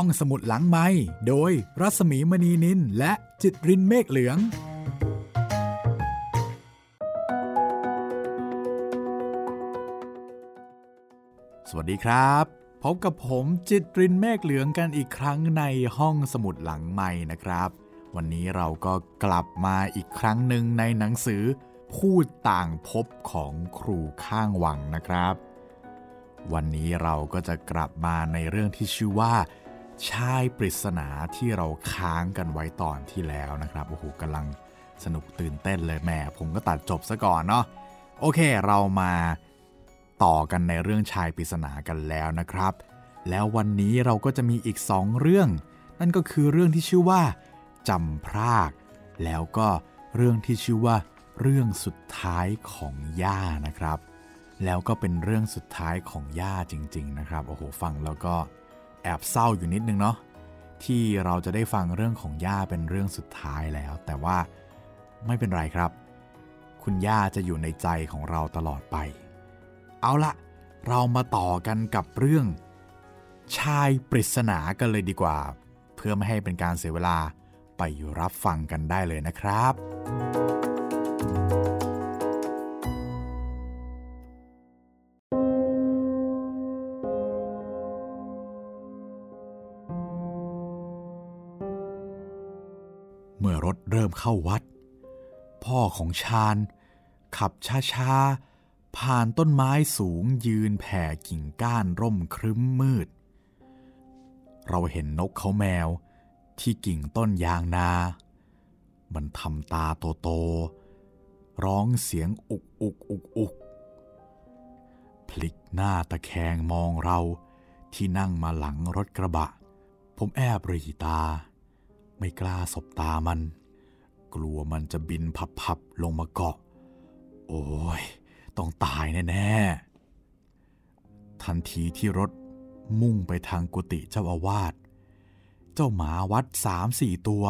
ห้องสมุดหลังไม้โดยรัสมีมณีนินและจิตรินเมฆเหลือง สวัสดีครับ พบกับผมจิตรินเมฆเหลืองกันอีกครั้งในห้องสมุดหลังไม้นะครับ วันนี้เราก็กลับมาอีกครั้งหนึ่งในหนังสือ พูดต่างพบของครูข้างวังนะครับวันนี้เราก็จะกลับมาในเรื่องที่ชื่อว่า ชายปริศนาที่เราค้างกันไว้ตอนที่แล้วนะครับโอ้โหกำลังสนุกตื่นเต้นเลยแหม่ผมก็ตัดจบซะก่อนเนาะโอเคเรามาต่อกันในเรื่องชายปริศนากันแล้วนะครับ แล้ววันนี้เราก็จะมีอีกสองเรื่อง นั่นก็คือเรื่องที่ชื่อว่าจำพราก แล้วก็เรื่องที่ชื่อว่า เรื่องสุดท้ายของย่านะครับ แล้วก็เป็นเรื่องสุดท้ายของย่าจริง ๆ นะครับโอ้โหฟังแล้วก็ แอบเศร้าอยู่นิดนึงเนาะที่เราจะได้ฟังเรื่องของย่าเป็นเรื่องสุดท้ายแล้ว แต่ว่าไม่เป็นไรครับ คุณย่าจะอยู่ในใจของเราตลอดไป เอาละเรามาต่อกันกับเรื่อง ชายปริศนากันเลยดีกว่า เพื่อไม่ให้เป็นการเสียเวลาไปรับฟังกันได้เลยนะครับ รถเริ่มเข้าวัด พ่อของชาญ ขับช้าๆ ผ่านต้นไม้สูงยืนแผ่กิ่งก้านร่มครึ้มมืด เราเห็นนกเขาแมวที่กิ่งต้นยางนา มันทำตาโตๆ ร้องเสียงอุกอุกอุกอุกพลิกหน้าตะแคงมองเราที่นั่งมาหลังรถกระบะ ผมแอบรีตา ไม่กล้าสบตามัน กลัวมันจะบินพับๆลงมาเกาะ โอ้ย ต้องตายแน่ๆ ทันทีที่รถมุ่งไปทางกุฏิเจ้าอาวาส เจ้าหมาวัดสามสี่ตัว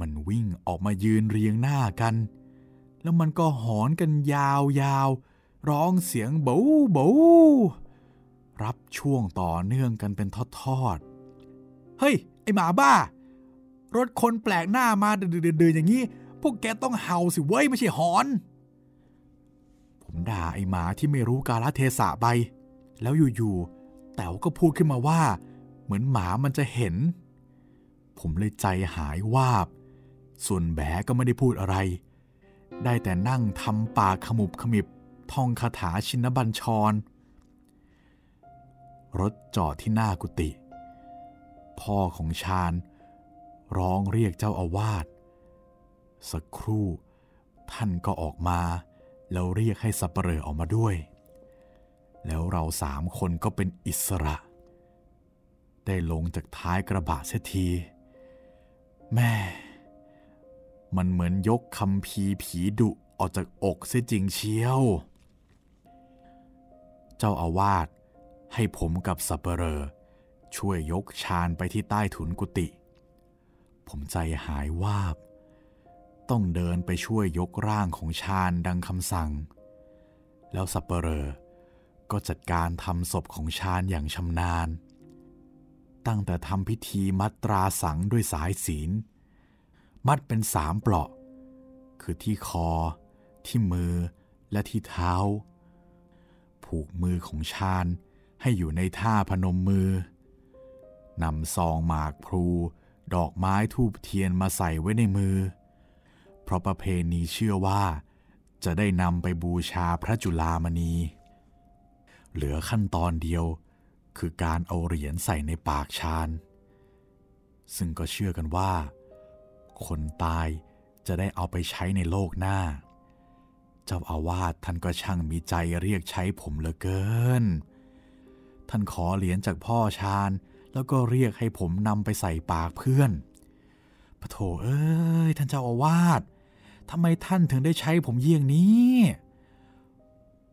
มันวิ่งออกมายืนเรียงหน้ากัน แล้วมันก็หอนกันยาวๆ ร้องเสียงเบาเบารับช่วงต่อเนื่องกันเป็นทอดๆ เฮ้ย ไอหมาบ้า รถคนแปลกหน้ามาเดือๆอย่างนี้ พวกแกต้องเห่าสิเว้ยไม่ใช่หอน ผมด่าไอหมาที่ไม่รู้กาลเทศะไป แล้วอยู่ๆแต๋วก็พูดขึ้นมาว่า เหมือนหมามันจะเห็น ผมเลยใจหายวาบ ส่วนแบก็ไม่ได้พูดอะไร ได้แต่นั่งทำปากขมุบขมิบท่องคาถาชินบัญชร รถจอดที่หน้ากุฏิพ่อของชาญ ร้องเรียกเจ้าอาวาสสักครู่ท่านก็ออกมา แล้วเรียกให้สับเปลอออกมาด้วย แล้วเราสามคนก็เป็นอิสระ ได้ลงจากท้ายกระบะเสียที แม่ มันเหมือนยกคำพีผีดุออกจากอกเสียจริงเชียว เจ้าอาวาสให้ผมกับสับเปลอช่วยยกชานไปที่ใต้ถุนกุฏิ ผมใจหายวาบ ต้องเดินไปช่วยยกร่างของชาญดังคำสั่ง แล้วสับเปลอก็จัดการทำศพของชาญอย่างชำนาญ ตั้งแต่ทำพิธีมัดตราสังด้วยสายศีล มัดเป็นสามเปลาะ คือที่คอ ที่มือและที่เท้า ผูกมือของชาญให้อยู่ในท่าพนมมือนำซองหมากพลู ดอกไม้ทูบเทียนมาใส่ไว้ในมือ เพราะประเพณีเชื่อว่า จะได้นำไปบูชาพระจุลามณี เหลือขั้นตอนเดียวคือการเอาเหรียญใส่ในปากชาญซึ่งก็เชื่อกันว่า คนตายจะได้เอาไปใช้ในโลกหน้า เจ้าอาวาสท่านก็ช่างมีใจเรียกใช้ผมเหลือเกิน ท่านขอเหรียญจากพ่อชาญ แล้วก็เรียกให้ผมนำไปใส่ปากเพื่อนปะโถเอ้ยท่านเจ้าอาวาสทำไมท่านถึงได้ใช้ผมเยี่ยงนี้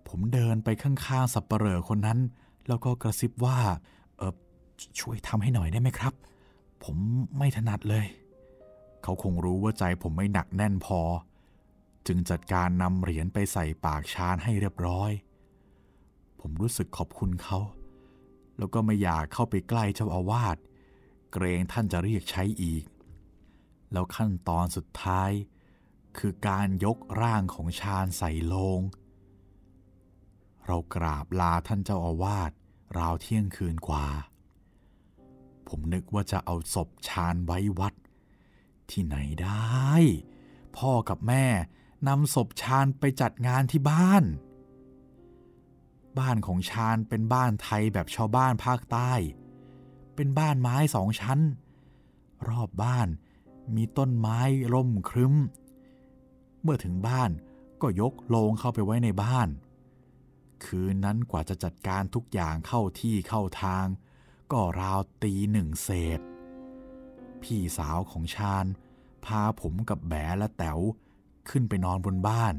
ผมเดินไปข้างๆสับปะเหร่อคนนั้น แล้วก็กระซิบว่า เออช่วยทำให้หน่อยได้ไหมครับ ผมไม่ถนัดเลย เขาคงรู้ว่าใจผมไม่หนักแน่นพอ จึงจัดการนำเหรียญไปใส่ปากชาญให้เรียบร้อย ผมรู้สึกขอบคุณเขา แล้วก็ไม่อยากเข้าไปใกล้เจ้าอาวาสเกรงท่านจะเรียกใช้อีก แล้วขั้นตอนสุดท้าย คือการยกร่างของชาญใส่โลง เรากราบลาท่านเจ้าอาวาสราวเที่ยงคืนกว่า ผมนึกว่าจะเอาศพชาญไว้วัด ที่ไหนได้ พ่อกับแม่นำศพชาญไปจัดงานที่บ้าน บ้านของชาญเป็นบ้านไทยแบบชาวบ้านภาคใต้ เป็นบ้านไม้สองชั้น รอบบ้านมีต้นไม้ร่มครึ้ม เมื่อถึงบ้านก็ยกโลงเข้าไปไว้ในบ้าน คืนนั้นกว่าจะจัดการทุกอย่างเข้าที่เข้าทาง ก็ราวตีหนึ่งเศษ พี่สาวของชาญพาผมกับแบและแต๋วขึ้นไปนอนบนบ้าน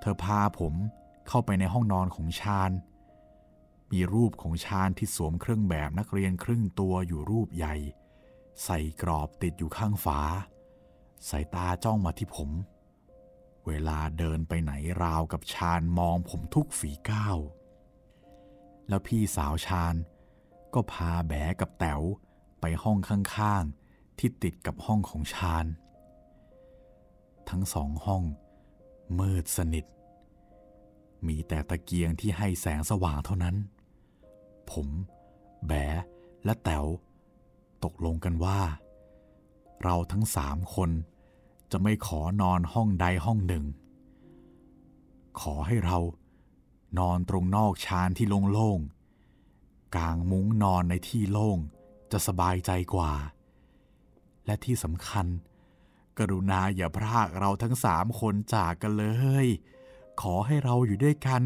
เธอพาผม เข้าไปในห้องนอนของชาญ มีรูปของชาญที่สวมเครื่องแบบนักเรียนครึ่งตัวอยู่รูปใหญ่ ใส่กรอบติดอยู่ข้างฝา สายตาจ้องมาที่ผม เวลาเดินไปไหนราวกับชาญมองผมทุกฝีก้าว แล้วพี่สาวชาญก็พาแบกับแต๋วไปห้องข้างๆ ที่ติดกับห้องของชาญ ทั้งสองห้องมืดสนิท มีแต่ตะเกียงที่ให้แสงสว่างเท่านั้น ผม แบและแต๋วตกลงกันว่า เราทั้งสามคนจะไม่ขอนอนห้องใดห้องหนึ่ง ขอให้เรานอนตรงนอกชานที่โล่งๆกางมุ้งนอนในที่โล่งจะสบายใจกว่า และที่สำคัญ กรุณาอย่าพรากเราทั้งสามคนจากกันเลย ขอให้เราอยู่ด้วยกัน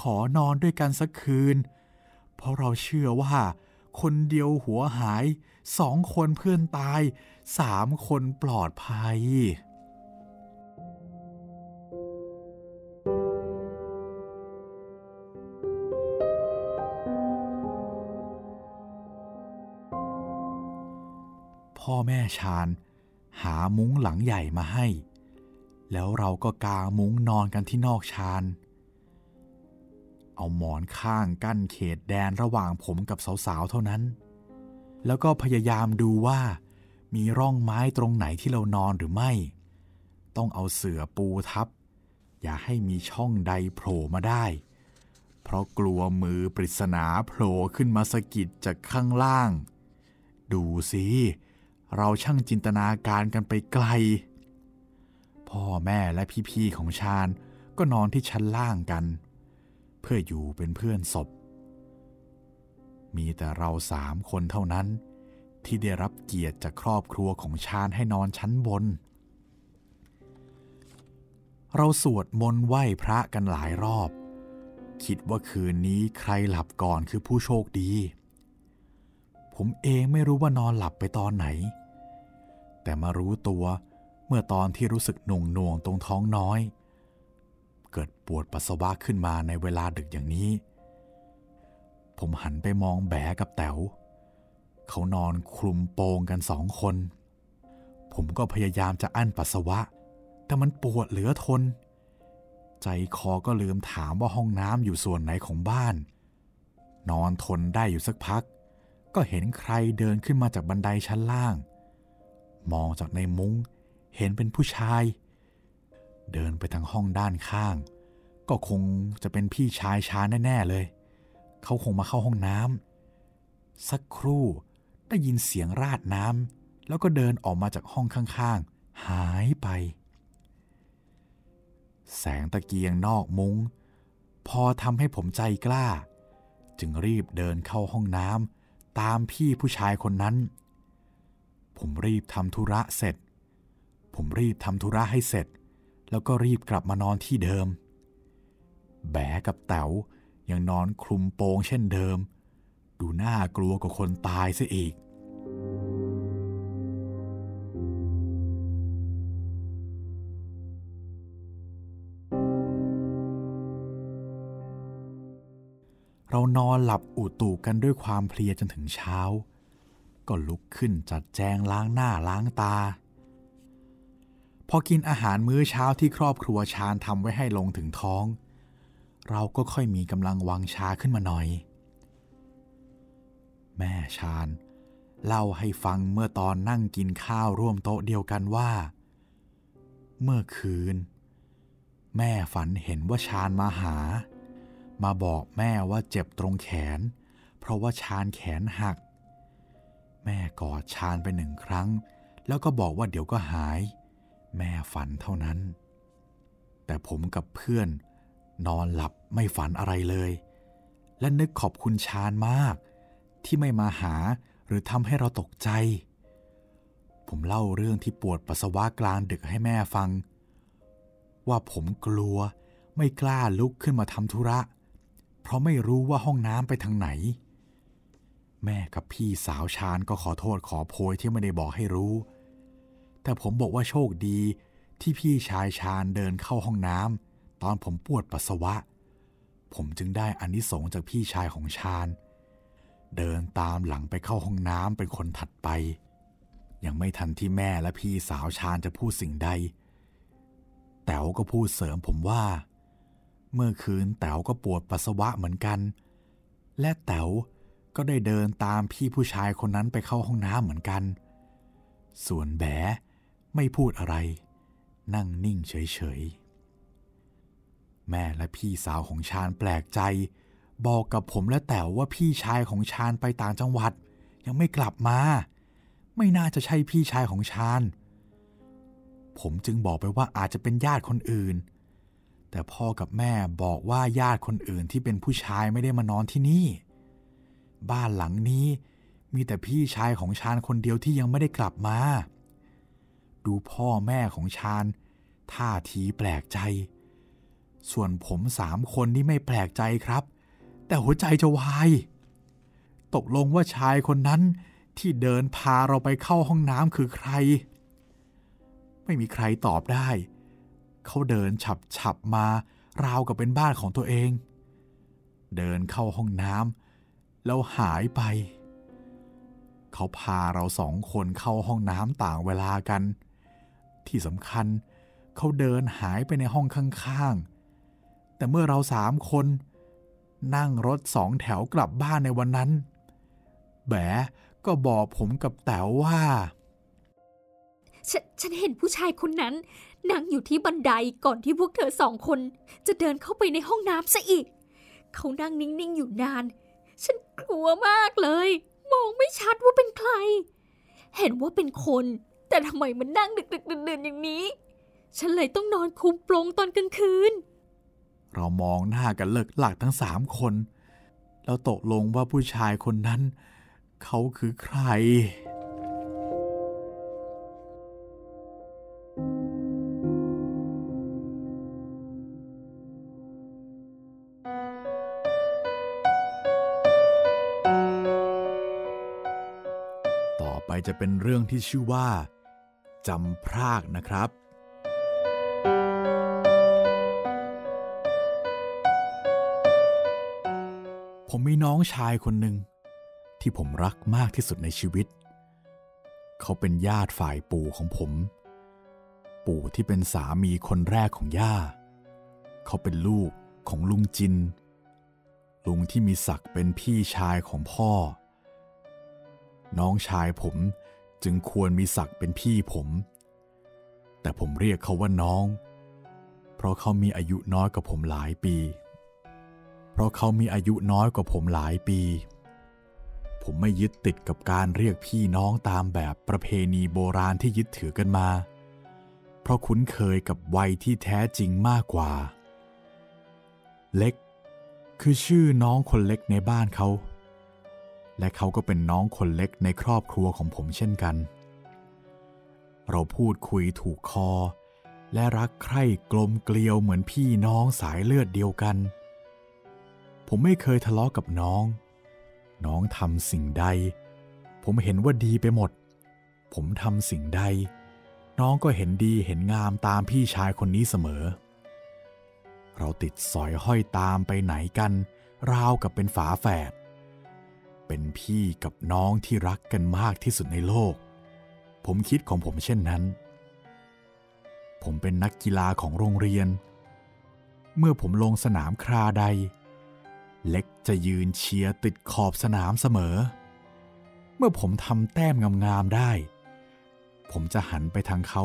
ขอนอนด้วยกันสักคืน เพราะเราเชื่อว่า คนเดียวหัวหายสองคนเพื่อนตายสามคนปลอดภัย พ่อแม่ชาญหามุ้งหลังใหญ่มาให้ แล้วเราก็กางมุ้งนอนกันที่นอกชาน เอาหมอนข้างกั้นเขตแดนระหว่างผมกับสาวๆเท่านั้น แล้วก็พยายามดูว่า มีร่องไม้ตรงไหนที่เรานอนหรือไม่ ต้องเอาเสื่อปูทับ อย่าให้มีช่องใดโผล่มาได้ เพราะกลัวมือปริศนาโผล่ขึ้นมาสะกิดจากข้างล่าง ดูสิ เราช่างจินตนาการกันไปไกล พ่อแม่และพี่ๆของชาญก็นอนที่ชั้นล่างกัน เพื่ออยู่เป็นเพื่อนศพ มีแต่เราสามคนเท่านั้น ที่ได้รับเกียรติจากครอบครัวของชาญให้นอนชั้นบน เราสวดมนต์ไหว้พระกันหลายรอบ คิดว่าคืนนี้ใครหลับก่อนคือผู้โชคดี ผมเองไม่รู้ว่านอนหลับไปตอนไหน แต่มารู้ตัวเมื่อตอนที่รู้สึกหน่วงหน่วงตรงท้องน้อย เกิดปวดปัสสาวะขึ้นมาในเวลาดึกอย่างนี้ ผมหันไปมองแบกับแต๋วเขานอนคลุมโปงกันสองคน ผมก็พยายามจะอั้นปัสสาวะ แต่มันปวดเหลือทน ใจคอก็ลืมถามว่าห้องน้ำอยู่ส่วนไหนของบ้าน นอนทนได้อยู่สักพัก ก็เห็นใครเดินขึ้นมาจากบันไดชั้นล่าง มองจากในมุ้ง เห็นเป็นผู้ชาย เดินไปทางห้องด้านข้าง ก็คงจะเป็นพี่ชายช้าแน่ๆเลย เขาคงมาเข้าห้องน้ำสักครู่ได้ยินเสียงราดน้ำแล้วก็เดินออกมาจากห้องข้างๆ หายไป แสงตะเกียงนอกมุง้ง พอทำให้ผมใจกล้า จึงรีบเดินเข้าห้องน้ำตามพี่ผู้ชายคนนั้น ผมรีบทำธุระเสร็จ ผมรีบทำธุระให้เสร็จ แล้วก็รีบกลับมานอนที่เดิม แบกับแต๋วยังนอนคลุมโปงเช่นเดิม ดูน่ากลัวกว่าคนตายซะอีก เรานอนหลับอุตุกันด้วยความเพลียจนถึงเช้า ก็ลุกขึ้นจัดแจงล้างหน้าล้างตา พอกินอาหารมื้อเช้าที่ครอบครัวชาญทำไว้ให้ลงถึงท้อง เราก็ค่อยมีกำลังวังชาขึ้นมาหน่อย แม่ชาญเล่าให้ฟังเมื่อตอนนั่งกินข้าวร่วมโต๊ะเดียวกันว่า เมื่อคืน แม่ฝันเห็นว่าชาญมาหา มาบอกแม่ว่าเจ็บตรงแขน เพราะว่าชาญแขนหัก แม่กอดชาญไปหนึ่งครั้ง แล้วก็บอกว่าเดี๋ยวก็หาย แม่ฝันเท่านั้น แต่ผมกับเพื่อนนอนหลับไม่ฝันอะไรเลย และนึกขอบคุณชาญมาก ที่ไม่มาหาหรือทำให้เราตกใจ ผมเล่าเรื่องที่ปวดปัสสาวะกลางดึกให้แม่ฟัง ว่าผมกลัวไม่กล้าลุกขึ้นมาทำธุระ เพราะไม่รู้ว่าห้องน้ำไปทางไหน แม่กับพี่สาวชาญก็ขอโทษขอโพยที่ไม่ได้บอกให้รู้ แต่ผมบอกว่าโชคดีที่พี่ชายชาญเดินเข้าห้องน้ำตอนผมปวดปัสสาวะ ผมจึงได้อานิสงส์จากพี่ชายของชาญ เดินตามหลังไปเข้าห้องน้ำเป็นคนถัดไป ยังไม่ทันที่แม่และพี่สาวชาญจะพูดสิ่งใด แต๋วก็พูดเสริมผมว่า เมื่อคืนแต๋วก็ปวดปัสสาวะเหมือนกัน และแต๋วก็ได้เดินตามพี่ผู้ชายคนนั้นไปเข้าห้องน้ำเหมือนกัน ส่วนแบ ไม่พูดอะไร นั่งนิ่งเฉยๆ แม่และพี่สาวของชาญแปลกใจ บอกกับผมและแต๋วว่าพี่ชายของชาญไปต่างจังหวัด ยังไม่กลับมา ไม่น่าจะใช่พี่ชายของชาญผมจึงบอกไปว่าอาจจะเป็นญาติคนอื่น แต่พ่อกับแม่บอกว่าญาติคนอื่นที่เป็นผู้ชายไม่ได้มานอนที่นี่ บ้านหลังนี้มีแต่พี่ชายของชาญคนเดียวที่ยังไม่ได้กลับมา ดูพ่อแม่ของชาญท่าทีแปลกใจ ส่วนผมสามคนนี่ไม่แปลกใจครับ แต่หัวใจจะวาย ตกลงว่าชายคนนั้นที่เดินพาเราไปเข้าห้องน้ำคือใคร ไม่มีใครตอบได้ เขาเดินฉับฉับมาราวกับเป็นบ้านของตัวเอง เดินเข้าห้องน้ำแล้วหายไป เขาพาเราสองคนเข้าห้องน้ำต่างเวลากัน ที่สำคัญ เขาเดินหายไปในห้องข้างๆ แต่เมื่อเราสามคน นั่งรถสองแถวกลับบ้านในวันนั้น แบก็บอกผมกับแต๋วว่าฉฉันเห็นผู้ชายคนนั้น นั่งอยู่ที่บันไดก่อนที่พวกเธอสองคน จะเดินเข้าไปในห้องน้ำซะอีก เขานั่งนิ่ง ๆ อยู่นาน ฉันกลัวมากเลย มองไม่ชัดว่าเป็นใคร เห็นว่าเป็นคน แต่ทำไมมันนั่งดึกๆเดินอย่างนี้ ฉันเลยต้องนอนคุมโปลงตอนกลางคืน เรามองหน้ากันเลิกหลักทั้งสามคน แล้วตกลงว่าผู้ชายคนนั้น เขาคือใครต่อไปจะเป็นเรื่องที่ชื่อว่า จำพรากนะครับผมมีน้องชายคนหนึ่งที่ผมรักมากที่สุดในชีวิต เขาเป็นญาติฝ่ายปู่ของผม ปู่ที่เป็นสามีคนแรกของย่า เขาเป็นลูกของลุงจิน ลุงที่มีศักดิ์เป็นพี่ชายของพ่อ น้องชายผม จึงควรมีศักดิ์เป็นพี่ผม แต่ผมเรียกเขาว่าน้อง เพราะเขามีอายุน้อยกว่าผมหลายปี เพราะเขามีอายุน้อยกว่าผมหลายปี ผมไม่ยึดติดกับการเรียกพี่น้องตามแบบประเพณีโบราณที่ยึดถือกันมา เพราะคุ้นเคยกับวัยที่แท้จริงมากกว่า เล็ก คือชื่อน้องคนเล็กในบ้านเขา และเขาก็เป็นน้องคนเล็กในครอบครัวของผมเช่นกัน เราพูดคุยถูกคอ และรักใคร่กลมเกลียวเหมือนพี่น้องสายเลือดเดียวกัน ผมไม่เคยทะเลาะกับน้อง น้องทำสิ่งใด ผมเห็นว่าดีไปหมด ผมทำสิ่งใด น้องก็เห็นดีเห็นงามตามพี่ชายคนนี้เสมอ เราติดสอยห้อยตามไปไหนกัน ราวกับเป็นฝาแฝด เป็นพี่กับน้องที่รักกันมากที่สุดในโลก ผมคิดของผมเช่นนั้น ผมเป็นนักกีฬาของโรงเรียน เมื่อผมลงสนามคราใด เล็กจะยืนเชียร์ติดขอบสนามเสมอ เมื่อผมทำแต้มงามๆได้ ผมจะหันไปทางเขา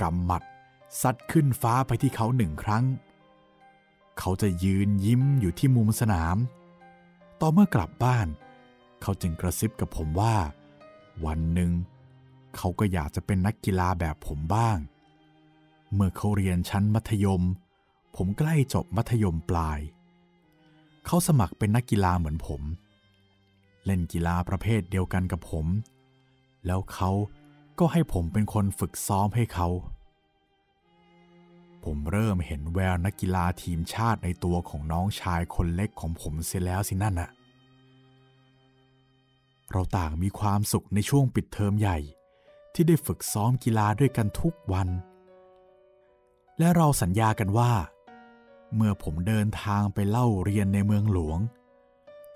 กำหมัดซัดขึ้นฟ้าไปที่เขาหนึ่งครั้ง เขาจะยืนยิ้มอยู่ที่มุมสนาม ต่อเมื่อกลับบ้าน เขาจึงกระซิบกับผมว่า วันหนึ่ง เขาก็อยากจะเป็นนักกีฬาแบบผมบ้าง เมื่อเขาเรียนชั้นมัธยม ผมใกล้จบมัธยมปลาย เขาสมัครเป็นนักกีฬาเหมือนผม เล่นกีฬาประเภทเดียวกันกับผม แล้วเขาก็ให้ผมเป็นคนฝึกซ้อมให้เขา ผมเริ่มเห็นแววนักกีฬาทีมชาติในตัวของน้องชายคนเล็กของผมเสียแล้วสินั่นน่ะ เราต่างมีความสุขในช่วงปิดเทอมใหญ่ ที่ได้ฝึกซ้อมกีฬาด้วยกันทุกวัน และเราสัญญากันว่า เมื่อผมเดินทางไปเล่าเรียนในเมืองหลวง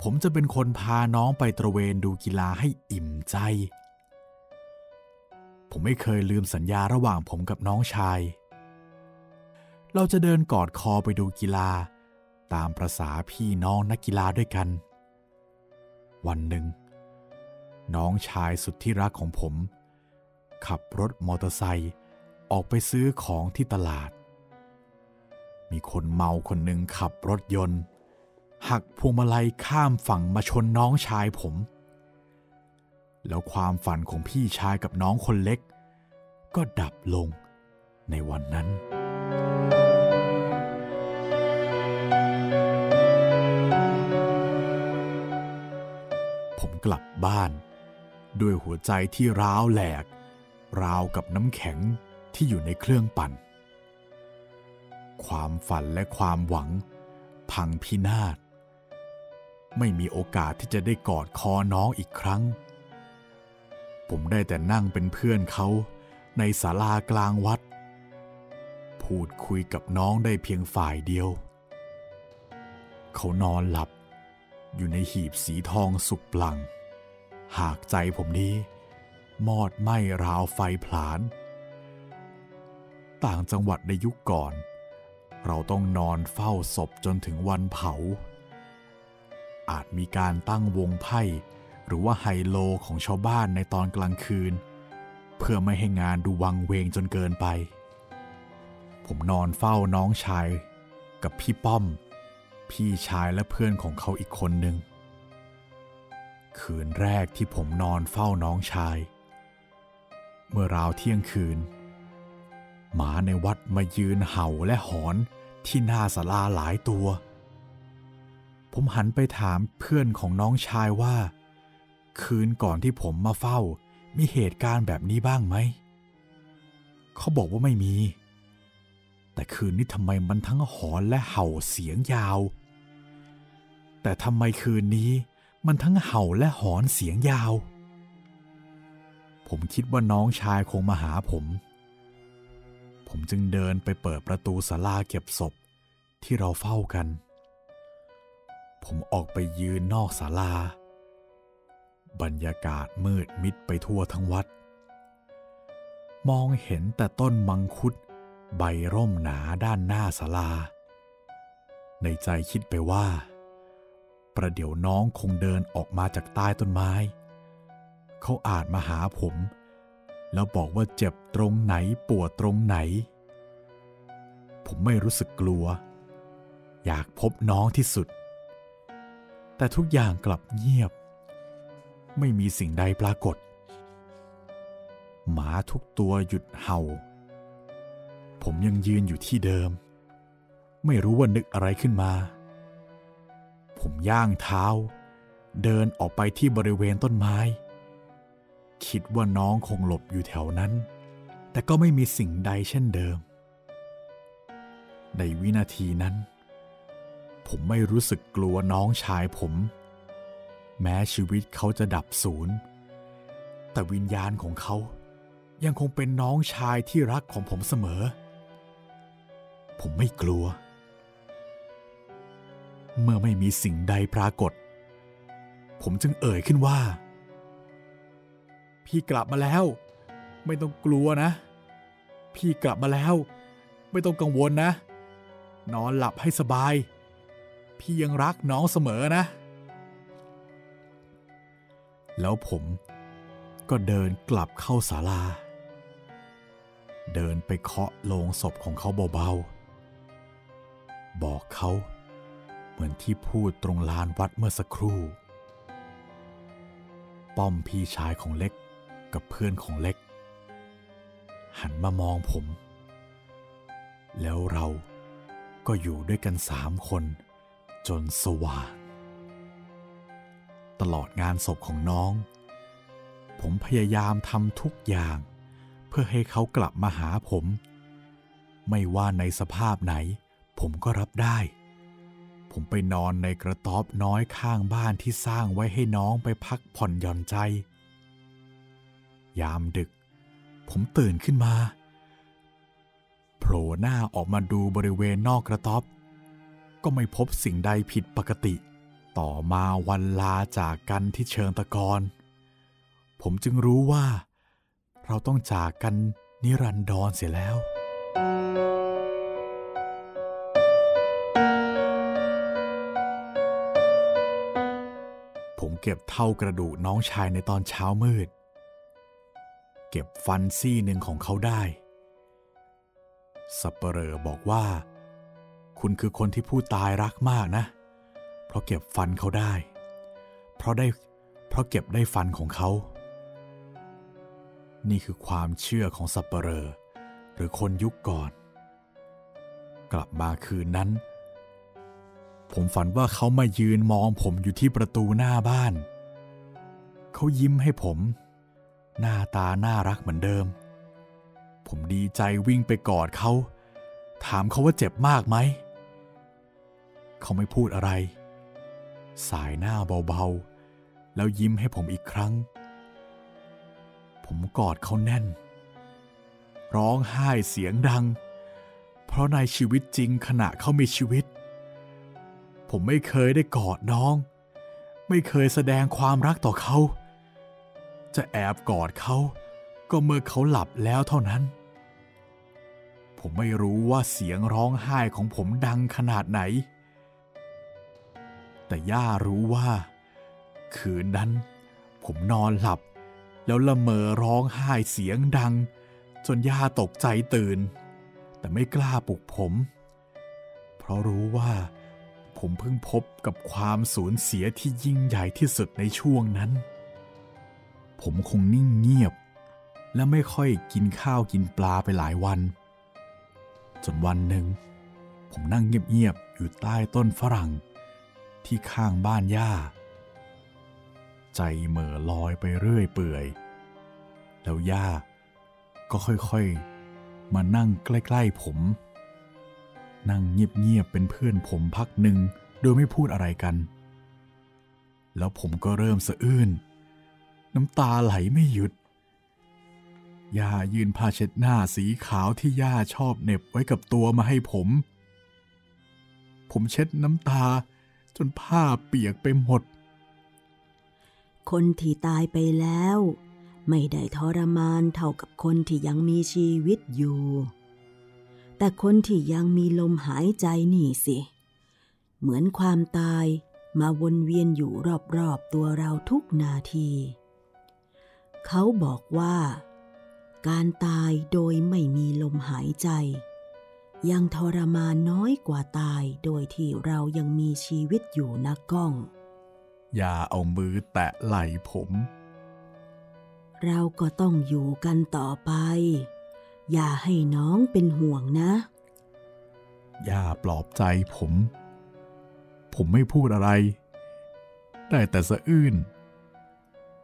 ผมจะเป็นคนพาน้องไปตระเวนดูกีฬาให้อิ่มใจ ผมไม่เคยลืมสัญญาระหว่างผมกับน้องชายเเราจะเดินกอดคอไปดูกีฬา ตามประษาพี่น้องนักกีฬาด้วยกัน วันหนึ่ง น้องชายสุดที่รักของผม ขับรถมอเตอร์ไซค์ออกไปซื้อของที่ตลาด มีคนเมาคนหนึ่งขับรถยนต์ หักพวงมาลัยข้ามฝั่งมาชนน้องชายผม แล้วความฝันของพี่ชายกับน้องคนเล็ก ก็ดับลงในวันนั้นผม กลับบ้าน ด้วยหัวใจที่ร้าวแหลก ราวกับน้ำแข็งที่อยู่ในเครื่องปั่น ความฝันและความหวัง พังพินาศ ไม่มีโอกาสที่จะได้กอดคอน้องอีกครั้ง ผมได้แต่นั่งเป็นเพื่อนเขาในศาลากลางวัด พูดคุยกับน้องได้เพียงฝ่ายเดียว เขานอนหลับ อยู่ในหีบสีทองสุกปลัง หากใจผมนี้ มอดไหม้ราวไฟผลาญต่างจังหวัดในยุคก่อน เราต้องนอนเฝ้าศพจนถึงวันเผา อาจมีการตั้งวงไพ่หรือว่าไฮโลของชาวบ้านในตอนกลางคืน เพื่อไม่ให้งานดูวังเวงจนเกินไป ผมนอนเฝ้าน้องชาย กับพี่ป้อม พี่ชายและเพื่อนของเขาอีกคนหนึ่งคืนแรกที่ผมนอนเฝ้าน้องชาย เมื่อราวเที่ยงคืน หมาในวัดมายืนเห่าและหอนที่หน้าศาลาหลายตัว ผมหันไปถามเพื่อนของน้องชายว่า คืนก่อนที่ผมมาเฝ้า มีเหตุการณ์แบบนี้บ้างไหม เขาบอกว่าไม่มี แต่คืนนี้ทำไมมันทั้งหอนและเห่าเสียงยาว แต่ทำไมคืนนี้มันทั้งเห่าและหอนเสียงยาว ผมคิดว่าน้องชายคงมาหาผม ผมจึงเดินไปเปิดประตูศาลาเก็บศพที่เราเฝ้ากัน ผมออกไปยืนนอกศาลา บรรยากาศมืดมิดไปทั่วทั้งวัด มองเห็นแต่ต้นมังคุดใบร่มหนาด้านหน้าศาลา ในใจคิดไปว่า ประเดี๋ยวน้องคงเดินออกมาจากใต้ต้นไม้ เขาอาจมาหาผม แล้วบอกว่าเจ็บตรงไหนปวดตรงไหน ผมไม่รู้สึกกลัว อยากพบน้องที่สุด แต่ทุกอย่างกลับเงียบ ไม่มีสิ่งใดปรากฏ หมาทุกตัวหยุดเห่า ผมยังยืนอยู่ที่เดิม ไม่รู้ว่านึกอะไรขึ้นมา ผมย่างเท้า เดินออกไปที่บริเวณต้นไม้ คิดว่าน้องคงหลบอยู่แถวนั้น แต่ก็ไม่มีสิ่งใดเช่นเดิม ในวินาทีนั้น ผมไม่รู้สึกกลัวน้องชายผม แม้ชีวิตเขาจะดับสูญแต่วิญญาณของเขายังคงเป็นน้องชายที่รักของผมเสมอ ผมไม่กลัว เมื่อไม่มีสิ่งใดปรากฏ ผมจึงเอ่ยขึ้นว่า พี่กลับมาแล้ว ไม่ต้องกลัวนะ พี่กลับมาแล้ว ไม่ต้องกังวลนะ นอนหลับให้สบาย พี่ยังรักน้องเสมอนะ แล้วผมก็เดินกลับเข้าศาลา เดินไปเคาะโลงศพของเขาเบาๆ บอกเขา มือนที่พูดตรงลานวัดเมื่อสักครู่ ป้อมพี่ชายของเล็กกับเพื่อนของเล็ก หันมามองผม แล้วเราก็อยู่ด้วยกันสามคนจนสว่างตลอดงานศพของน้อง ผมพยายามทำทุกอย่าง เพื่อให้เขากลับมาหาผม ไม่ว่าในสภาพไหน ผมก็รับได้ ผมไปนอนในกระต๊อบน้อยข้างบ้านที่สร้างไว้ให้น้องไปพักผ่อนหย่อนใจ ยามดึก ผมตื่นขึ้นมาโผล่หน้าออกมาดูบริเวณนอกกระต๊อบ ก็ไม่พบสิ่งใดผิดปกติ ต่อมาวันลาจากกันที่เชิงตะกอนผมจึงรู้ว่า เราต้องจากกันนิรันดรเสียแล้ว ผมเก็บเท่ากระดูกน้องชายในตอนเช้ามืด เก็บฟันซี่หนึ่งของเขาได้สับเปลอบอกว่า คุณคือคนที่ผู้ตายรักมากนะ เพราะเก็บฟันเขาได้ เพราะได้เพราะเก็บได้ฟันของเขา นี่คือความเชื่อของสับเปลอหรือคนยุคก่อน กลับมาคืนนั้น ผมฝันว่าเขามายืนมองผมอยู่ที่ประตูหน้าบ้าน เขายิ้มให้ผม หน้าตาน่ารักเหมือนเดิม ผมดีใจวิ่งไปกอดเขา ถามเขาว่าเจ็บมากไหม เขาไม่พูดอะไร สายหน้าเบาๆ แล้วยิ้มให้ผมอีกครั้ง ผมกอดเขาแน่น ร้องไห้เสียงดัง เพราะในชีวิตจริงขณะเขามีชีวิต ผมไม่เคยได้กอดน้อง ไม่เคยแสดงความรักต่อเขา จะแอบกอดเขาก็เมื่อเขาหลับแล้วเท่านั้น ผมไม่รู้ว่าเสียงร้องไห้ของผมดังขนาดไหน แต่ย่ารู้ว่า คืนนั้น ผมนอนหลับ แล้วละเมอร้องไห้เสียงดัง จนย่าตกใจตื่น แต่ไม่กล้าปลุกผม เพราะรู้ว่า ผมเพิ่งพบกับความสูญเสียที่ยิ่งใหญ่ที่สุดในช่วงนั้น ผมคงนิ่งเงียบ และไม่ค่อยกินข้าวกินปลาไปหลายวัน จนวันหนึ่ง ผมนั่งเงียบๆอยู่ใต้ต้นฝรั่ง ที่ข้างบ้านย่า ใจเหม่อลอยไปเรื่อยเปื่อย แล้วย่าก็ค่อยๆ มานั่งใกล้ ๆ ผม นั่งเงียบๆเป็นเพื่อนผมพักหนึ่งโดยไม่พูดอะไรกัน แล้วผมก็เริ่มสะอื้น น้ำตาไหลไม่หยุด ย่ายืนผ้าเช็ดหน้าสีขาวที่ย่าชอบเน็บไว้กับตัวมาให้ผม ผมเช็ดน้ำตาจนผ้าเปียกไปหมด คนที่ตายไปแล้ว ไม่ได้ทรมานเท่ากับคนที่ยังมีชีวิตอยู่ แต่คนที่ยังมีลมหายใจนี่สิ เหมือนความตายมาวนเวียนอยู่รอบๆตัวเราทุกนาที เขาบอกว่า การตายโดยไม่มีลมหายใจ ยังทรมานน้อยกว่าตายโดยที่เรายังมีชีวิตอยู่นะก้อง อย่าเอามือแตะไหล่ผม เราก็ต้องอยู่กันต่อไป อย่าให้น้องเป็นห่วงนะอย่าปลอบใจผม ผมไม่พูดอะไร ได้แต่สะอื้น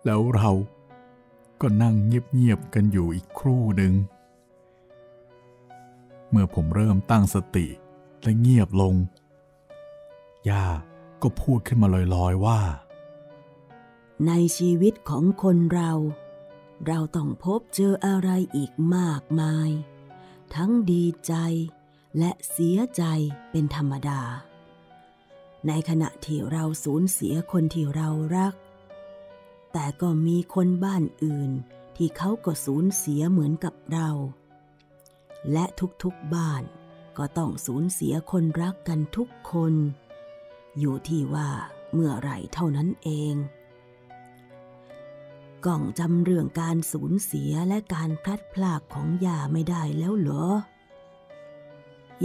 แล้วเราก็นั่งเงียบๆกันอยู่อีกครู่หนึ่ง เมื่อผมเริ่มตั้งสติและเงียบลง ย่าก็พูดขึ้นมาลอยๆว่า ในชีวิตของคนเรา เราต้องพบเจออะไรอีกมากมาย ทั้งดีใจและเสียใจเป็นธรรมดา ในขณะที่เราสูญเสียคนที่เรารัก แต่ก็มีคนบ้านอื่นที่เขาก็สูญเสียเหมือนกับเรา และทุกๆบ้านก็ต้องสูญเสียคนรักกันทุกคน อยู่ที่ว่าเมื่อไรเท่านั้นเอง กล่องจำเรื่องการสูญเสียและการพลัดพรากของยาไม่ได้แล้วเหรอ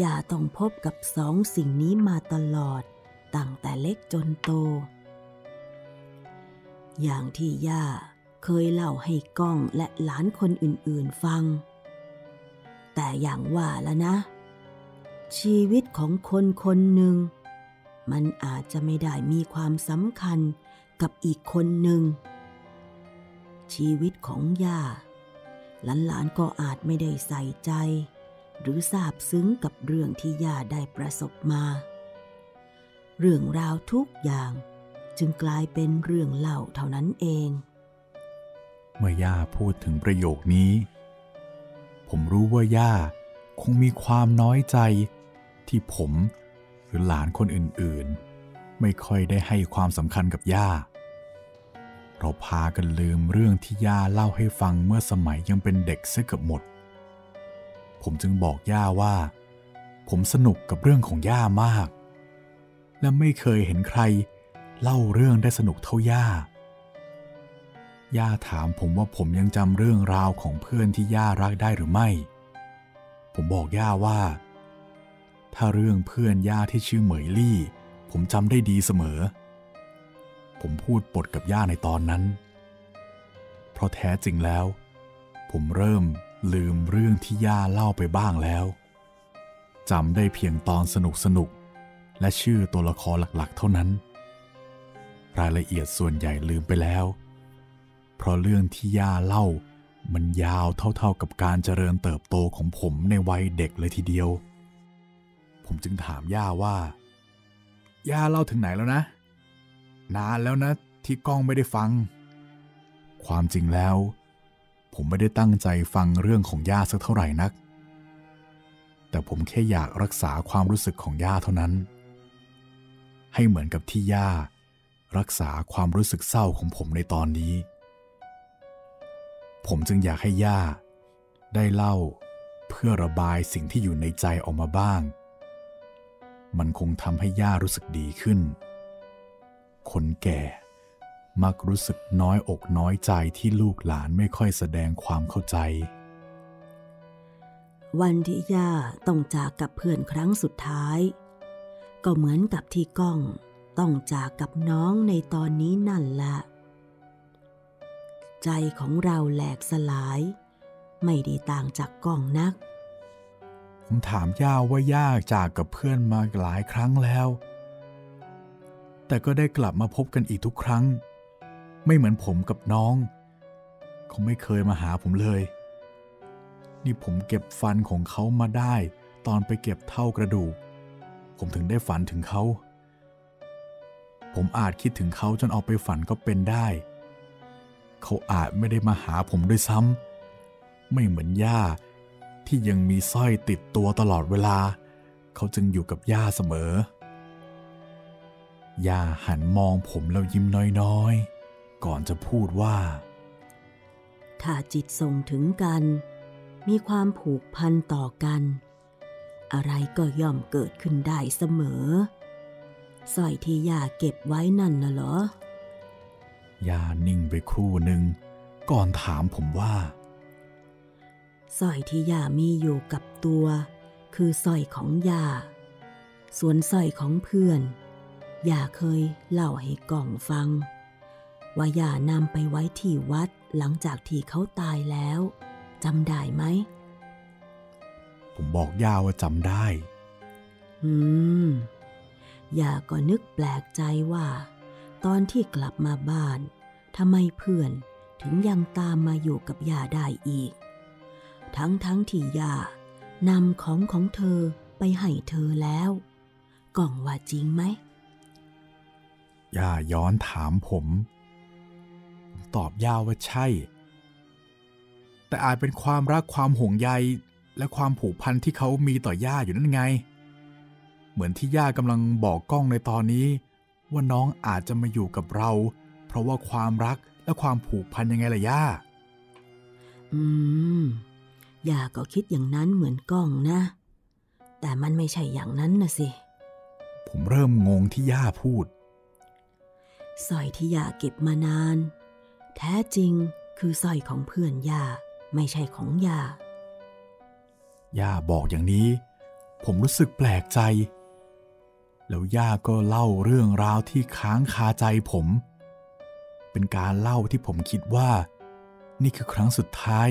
ยาต้องพบกับสองสิ่งนี้มาตลอด ตั้งแต่เล็กจนโต อย่างที่ย่าเคยเล่าให้ก้องและหลานคนอื่นๆฟัง แต่อย่างว่าแล้วนะ ชีวิตของคนคนหนึ่ง มันอาจจะไม่ได้มีความสำคัญกับอีกคนหนึ่ง ชีวิตของย่า หลานๆก็อาจไม่ได้ใส่ใจ หรือซาบซึ้งกับเรื่องที่ย่าได้ประสบมา เรื่องราวทุกอย่างจึงกลายเป็นเรื่องเล่าเท่านั้นเอง เมื่อย่าพูดถึงประโยคนี้ ผมรู้ว่าย่าคงมีความน้อยใจที่ผมหรือหลานคนอื่นๆ ไม่ค่อยได้ให้ความสำคัญกับย่า เราพากันลืมเรื่องที่ย่าเล่าให้ฟังเมื่อสมัยยังเป็นเด็กเสียเกือบหมด ผมจึงบอกย่าว่า ผมสนุกกับเรื่องของย่ามาก และไม่เคยเห็นใครเล่าเรื่องได้สนุกเท่าย่า ย่าถามผมว่าผมยังจำเรื่องราวของเพื่อนที่ย่ารักได้หรือไม่ ผมบอกย่าว่า ถ้าเรื่องเพื่อนย่าที่ชื่อเหมยลี่ ผมจำได้ดีเสมอ ผมพูดปดกับย่าในตอนนั้น เพราะแท้จริงแล้ว ผมเริ่มลืมเรื่องที่ย่าเล่าไปบ้างแล้วจำได้เพียงตอนสนุกสนุกและชื่อตัวละครหลักๆ เท่านั้น รายละเอียดส่วนใหญ่ลืมไปแล้ว เพราะเรื่องที่ย่าเล่ามันยาวเท่าๆกับการเจริญเติบโตของผมในวัยเด็กเลยทีเดียว ผมจึงถามย่าว่า ย่าเล่าถึงไหนแล้วนะ นานแล้วนะที่ก้องไม่ได้ฟัง ความจริงแล้ว ผมไม่ได้ตั้งใจฟังเรื่องของย่าสักเท่าไหร่นัก แต่ผมแค่อยากรักษาความรู้สึกของย่าเท่านั้น ให้เหมือนกับที่ย่ารักษาความรู้สึกเศร้าของผมในตอนนี้ ผมจึงอยากให้ย่า ได้เล่าเพื่อระบายสิ่งที่อยู่ในใจออกมาบ้าง มันคงทำให้ย่ารู้สึกดีขึ้น คนแก่ มักรู้สึกน้อยอกน้อยใจที่ลูกหลานไม่ค่อยแสดงความเข้าใจ วันที่ย่าต้องจากกับเพื่อนครั้งสุดท้าย ก็เหมือนกับที่ก้องต้องจากกับน้องในตอนนี้นั่นแหละ ใจของเราแหลกสลาย ไม่ได้ต่างจากก้องนัก ผมถามย่าว่าย่าจากกับเพื่อนมาหลายครั้งแล้ว แต่ก็ได้กลับมาพบกันอีกทุกครั้ง ไม่เหมือนผมกับน้องเขาไม่เคยมาหาผมเลย นี่ผมเก็บฟันของเขามาได้ ตอนไปเก็บเท่ากระดูก ผมถึงได้ฝันถึงเขา ผมอาจคิดถึงเขาจนเอาไปฝันก็เป็นได้ เขาอาจไม่ได้มาหาผมด้วยซ้ำไม่เหมือนย่าที่ยังมีสร้อยติดตัวตลอดเวลา เขาจึงอยู่กับย่าเสมอ ย่าหันมองผมแล้วยิ้มน้อยๆ ก่อนจะพูดว่า ถ้าจิตส่งถึงกัน มีความผูกพันต่อกัน อะไรก็ย่อมเกิดขึ้นได้เสมอสร้อยที่ย่าเก็บไว้นั่นน่ะเหรอย่านิ่งไปครู่หนึ่ง ก่อนถามผมว่าสร้อยที่ย่ามีอยู่กับตัว คือสร้อยของย่าส่วนสร้อยของเพื่อน ย่าเคยเล่าให้กล่องฟัง ว่าย่านำไปไว้ที่วัดหลังจากที่เขาตายแล้วจำได้ไหม ผมบอกย่าว่าจำได้ อืม ย่าก็นึกแปลกใจว่า ตอนที่กลับมาบ้านทำไมเพื่อนถึงยังตามมาอยู่กับย่าได้อีก ทั้งทั้งที่ย่านำของของเธอไปให้เธอแล้ว กล่องว่าจริงไหม ย่าย้อนถามผมผมตอบย่าว่าใช่ แต่อาจเป็นความรักความห่วงใยและความผูกพันที่เขามีต่อย่าอยู่นั่นไง เหมือนที่ย่ากำลังบอกก้องในตอนนี้ ว่าน้องอาจจะมาอยู่กับเรา เพราะว่าความรักและความผูกพันยังไงล่ะย่า อืม ย่าก็คิดอย่างนั้นเหมือนก้องนะ แต่มันไม่ใช่อย่างนั้นนะสิ ผมเริ่มงงที่ย่าพูด สร้อยที่ย่าเก็บมานาน แท้จริงคือสร้อยของเพื่อนย่าไม่ใช่ของย่าย่าบอกอย่างนี้ ผมรู้สึกแปลกใจ แล้วย่าก็เล่าเรื่องราวที่ค้างคาใจผม เป็นการเล่าที่ผมคิดว่า นี่คือครั้งสุดท้าย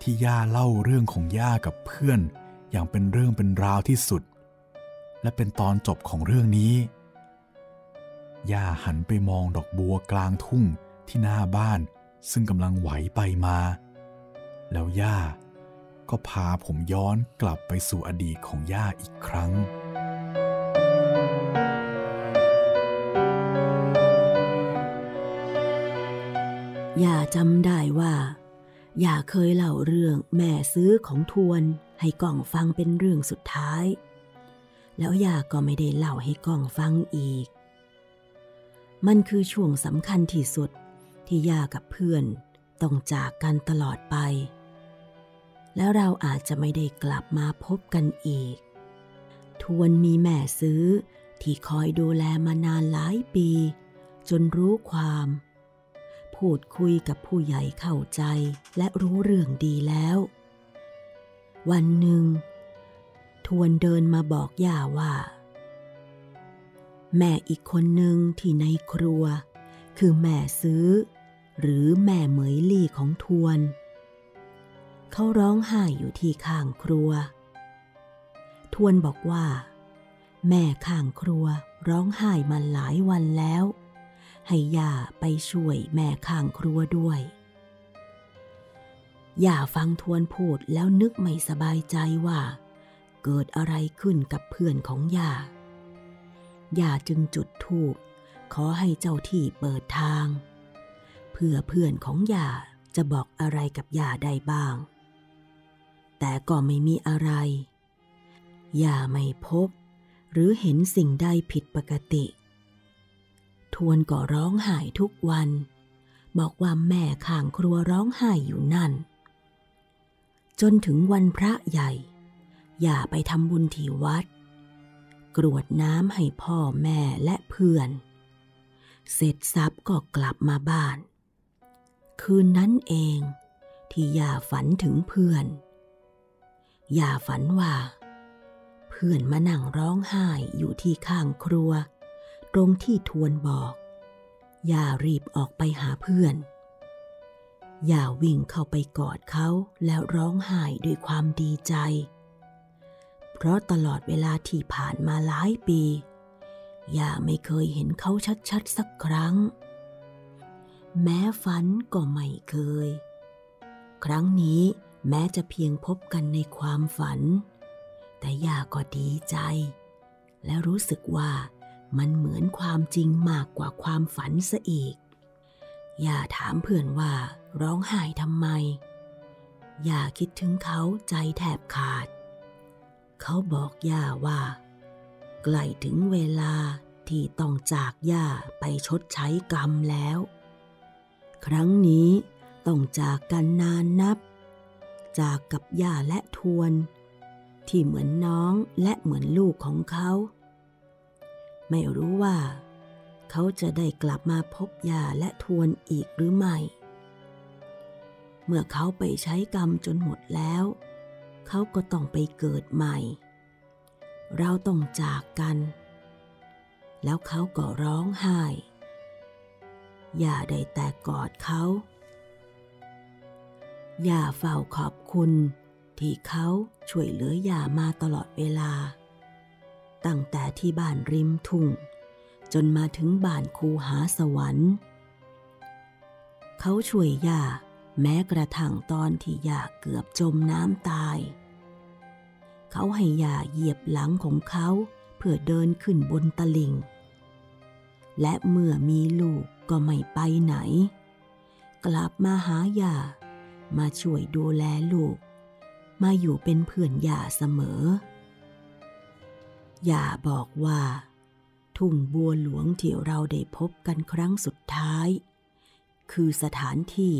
ที่ย่าเล่าเรื่องของย่ากับเพื่อน อย่างเป็นเรื่องเป็นราวที่สุด และเป็นตอนจบของเรื่องนี้ ย่าหันไปมองดอกบัวกลางทุ่งที่หน้าบ้าน ซึ่งกำลังไหวไปมา แล้วย่าก็พาผมย้อนกลับไปสู่อดีตของย่าอีกครั้ง ย่าจำได้ว่า ย่าเคยเล่าเรื่องแม่ซื้อของทวนให้กล่องฟังเป็นเรื่องสุดท้าย แล้วย่าก็ไม่ได้เล่าให้กล่องฟังอีก มันคือช่วงสำคัญที่สุดที่ย่ากับเพื่อนต้องจากกันตลอดไป แล้วเราอาจจะไม่ได้กลับมาพบกันอีก ทวนมีแม่ซื้อที่คอยดูแลมานานหลายปี จนรู้ความ พูดคุยกับผู้ใหญ่เข้าใจและรู้เรื่องดีแล้ว วันหนึ่ง ทวนเดินมาบอกย่าว่า แม่อีกคนหนึ่งที่ในครัว คือแม่ซื้อ หรือแม่เหมยลี่ของทวน เขาร้องไห้อยู่ที่ข้างครัว ทวนบอกว่า แม่ข้างครัวร้องไห้มาหลายวันแล้ว ให้ย่าไปช่วยแม่ข้างครัวด้วยย่าฟังทวนพูดแล้วนึกไม่สบายใจว่า เกิดอะไรขึ้นกับเพื่อนของย่า ย่าจึงจุดธูปขอให้เจ้าที่เปิดทาง เพื่อเพื่อนของย่าจะบอกอะไรกับย่าได้บ้าง แต่ก็ไม่มีอะไรย่าไม่พบ หรือเห็นสิ่งใดผิดปกติ ทวนก็ร้องไห้ทุกวัน บอกว่าแม่ข้างครัวร้องไห้อยู่นั่น จนถึงวันพระใหญ่ อย่าไปทำบุญที่วัด กรวดน้ำให้พ่อแม่และเพื่อน เสร็จสับก็กลับมาบ้าน คืนนั้นเองที่ย่าฝันถึงเพื่อนย่าฝันว่า เพื่อนมานั่งร้องไห้อยู่ที่ข้างครัว ตรงที่ทวนบอกย่ารีบออกไปหาเพื่อนย่าวิ่งเข้าไปกอดเขาแล้วร้องไห้ด้วยความดีใจ เพราะตลอดเวลาที่ผ่านมาหลายปี ย่าไม่เคยเห็นเขาชัดๆสักครั้ง แม้ฝันก็ไม่เคย ครั้งนี้แม้จะเพียงพบกันในความฝัน แต่ย่าก็ดีใจ และรู้สึกว่ามันเหมือนความจริงมากกว่าความฝันซะอีก ย่าถามเพื่อนว่าร้องไห้ทำไม ย่าคิดถึงเขาใจแทบขาด เขาบอกย่าว่าใกล้ถึงเวลาที่ต้องจากย่าไปชดใช้กรรมแล้ว ครั้งนี้ต้องจากกันนานนับ จากกับย่าและทวน ที่เหมือนน้องและเหมือนลูกของเขา ไม่รู้ว่า เขาจะได้กลับมาพบย่าและทวนอีกหรือไม่ เมื่อเขาไปใช้กรรมจนหมดแล้ว เขาก็ต้องไปเกิดใหม่ เราต้องจากกัน แล้วเขาก็ร้องไห้ อย่าได้แต่กอดเขา อย่าเฝ้าขอบคุณที่เขาช่วยเหลืออย่ามาตลอดเวลา ตั้งแต่ที่บ้านริมทุ่ง จนมาถึงบ้านคูหาสวรรค์ เขาช่วยย่า แม้กระทั่งตอนที่ยาเกือบจมน้ำตาย เขาให้ยาเหยียบหลังของเขาเพื่อเดินขึ้นบนตลิ่งและเมื่อมีลูกก็ไม่ไปไหน กลับมาหายามาช่วยดูแลลูก มาอยู่เป็นเพื่อนยาเสมอยาบอกว่า ทุ่งบัวหลวงที่เราได้พบกันครั้งสุดท้าย คือสถานที่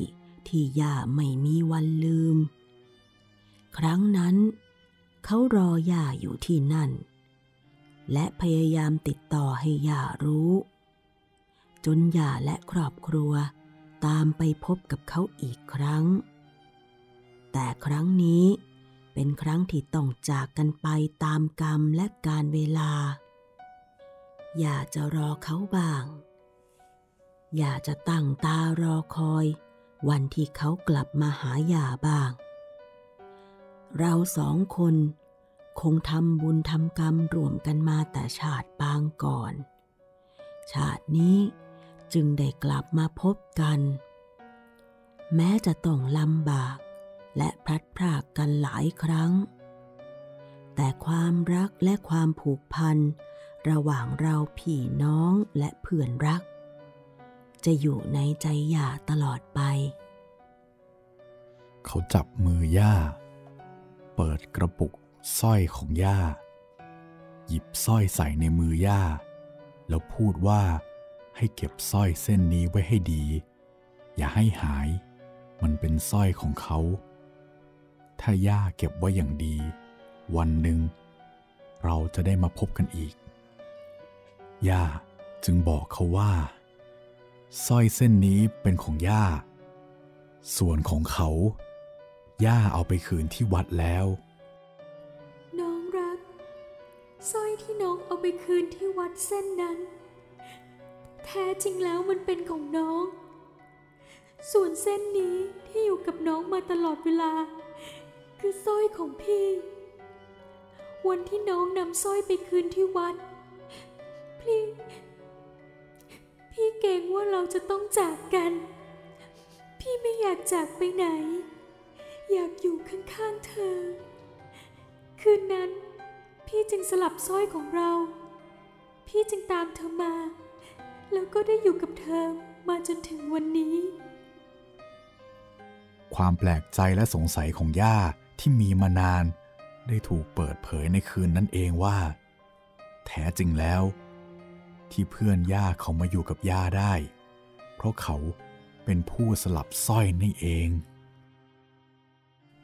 ที่ย่าไม่มีวันลืม ครั้งนั้น เขารอย่าอยู่ที่นั่น และพยายามติดต่อให้ย่ารู้ จนย่าและครอบครัวตามไปพบกับเขาอีกครั้ง แต่ครั้งนี้เป็นครั้งที่ต้องจากกันไปตามกรรมและการเวลา อย่าจะรอเขาบ้าง อย่าจะตั้งตารอคอย วันที่เขากลับมาหาอย่าบ้าง เราสองคนคงทำบุญทำกรรมรวมกันมาแต่ชาติปางก่อน ชาตินี้จึงได้กลับมาพบกัน แม้จะต้องลำบากและพลัดพรากกันหลายครั้ง แต่ความรักและความผูกพัน ระหว่างเราพี่น้องและเพื่อนรัก จะอยู่ในใจหย่าตลอดไป เขาจับมือย่า เปิดกระปุกสร้อยของย่า หยิบสร้อยใส่ในมือย่า แล้วพูดว่าให้เก็บสร้อยเส้นนี้ไว้ให้ดี อย่าให้หาย มันเป็นสร้อยของเขา ถ้าย่าเก็บไว้อย่างดี วันหนึ่ง เราจะได้มาพบกันอีก ย่าจึงบอกเขาว่า สร้อยเส้นนี้เป็นของย่า ส่วนของเขา ย่าเอาไปคืนที่วัดแล้ว น้องรักสร้อยที่น้องเอาไปคืนที่วัดเส้นนั้น แท้จริงแล้วมันเป็นของน้อง ส่วนเส้นนี้ที่อยู่กับน้องมาตลอดเวลา คือสร้อยของพี่ วันที่น้องนำสร้อยไปคืนที่วัด พี่ พี่เกรงว่าเราจะต้องจากกัน พี่ไม่อยากจากไปไหน อยากอยู่ข้างๆเธอ คืนนั้น พี่จึงสลับสร้อยของเรา พี่จึงตามเธอมา แล้วก็ได้อยู่กับเธอมาจนถึงวันนี้ ความแปลกใจและสงสัยของย่าที่มีมานาน ได้ถูกเปิดเผยในคืนนั้นเองว่า แท้จริงแล้ว ที่เพื่อนย่าเขามาอยู่กับย่าได้ เพราะเขาเป็นผู้สลับสร้อยนี่เอง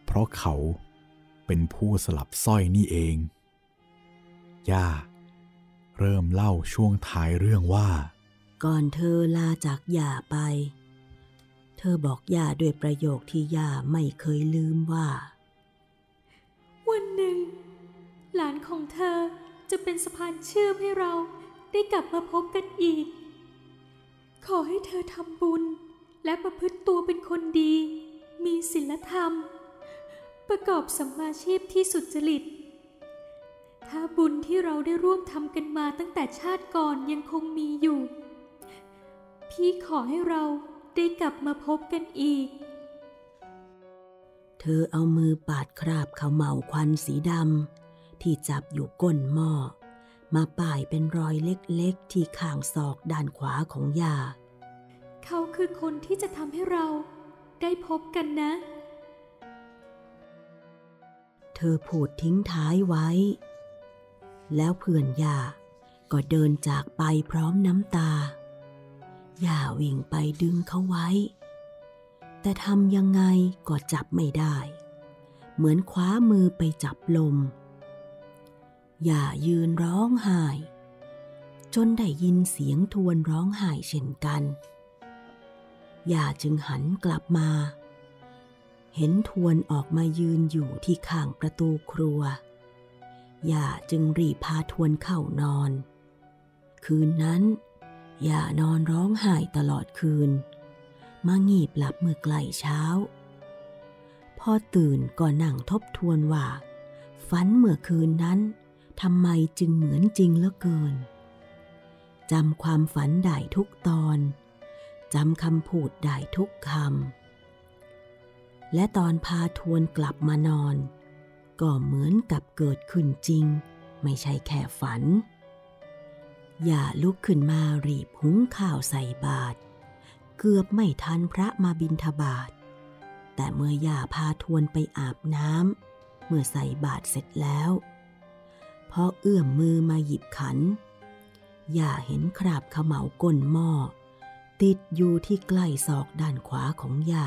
เพราะเขาเป็นผู้สลับสร้อยนี่เอง ย่า เริ่มเล่าช่วงท้ายเรื่องว่า ก่อนเธอลาจากย่าไป เธอบอกย่าด้วยประโยคที่ย่าไม่เคยลืมว่า วันหนึ่ง หลานของเธอจะเป็นสะพานเชื่อมให้เรา ได้กลับมาพบกันอีก ขอให้เธอทำบุญ และประพฤติตัวเป็นคนดี มีศีลธรรม ประกอบสัมมาชีพที่สุจริต ถ้าบุญที่เราได้ร่วมทำกันมาตั้งแต่ชาติก่อนยังคงมีอยู่ พี่ขอให้เราได้กลับมาพบกันอีก เธอเอามือปาดคราบขาวเหมาควันสีดำที่จับอยู่ก้นหม้อ มาป่ายเป็นรอยเล็กๆ ที่ข้างศอกด้านขวาของยา เขาคือคนที่จะทำให้เราได้พบกันนะ เธอพูดทิ้งท้ายไว้ แล้วเพื่อนยาก็เดินจากไปพร้อมน้ำตาย่าวิ่งไปดึงเขาไว้ แต่ทำยังไงก็จับไม่ได้ เหมือนคว้ามือไปจับลม อย่ายืนร้องไห้ จนได้ยินเสียงทวนร้องไห้เช่นกัน ย่าจึงหันกลับมา เห็นทวนออกมายืนอยู่ที่ข้างประตูครัว ย่าจึงรีพาทวนเข้านอน คืนนั้น ย่านอนร้องไห้ตลอดคืน มางีบหลับเมื่อใกล้เช้า พอตื่นก็นั่งทบทวนว่าฝันเมื่อคืนนั้น ทำไมจึงเหมือนจริงเหลือเกินจำความฝันได้ทุกตอนจำคำพูดได้ทุกคำและตอนพาทวนกลับมานอน ก็เหมือนกับเกิดขึ้นจริง ไม่ใช่แค่ฝัน อย่าลุกขึ้นมารีบหุงข้าวใส่บาตรเกือบไม่ทันพระมาบินทบาท แต่เมื่อย่าพาทวนไปอาบน้ำเมื่อใส่บาตรเสร็จแล้ว พอเอื้อมมือมาหยิบขัน อย่าเห็นคราบขมเหลาก้นหม้อ ติดอยู่ที่ใกล้ศอกด้านขวาของย่า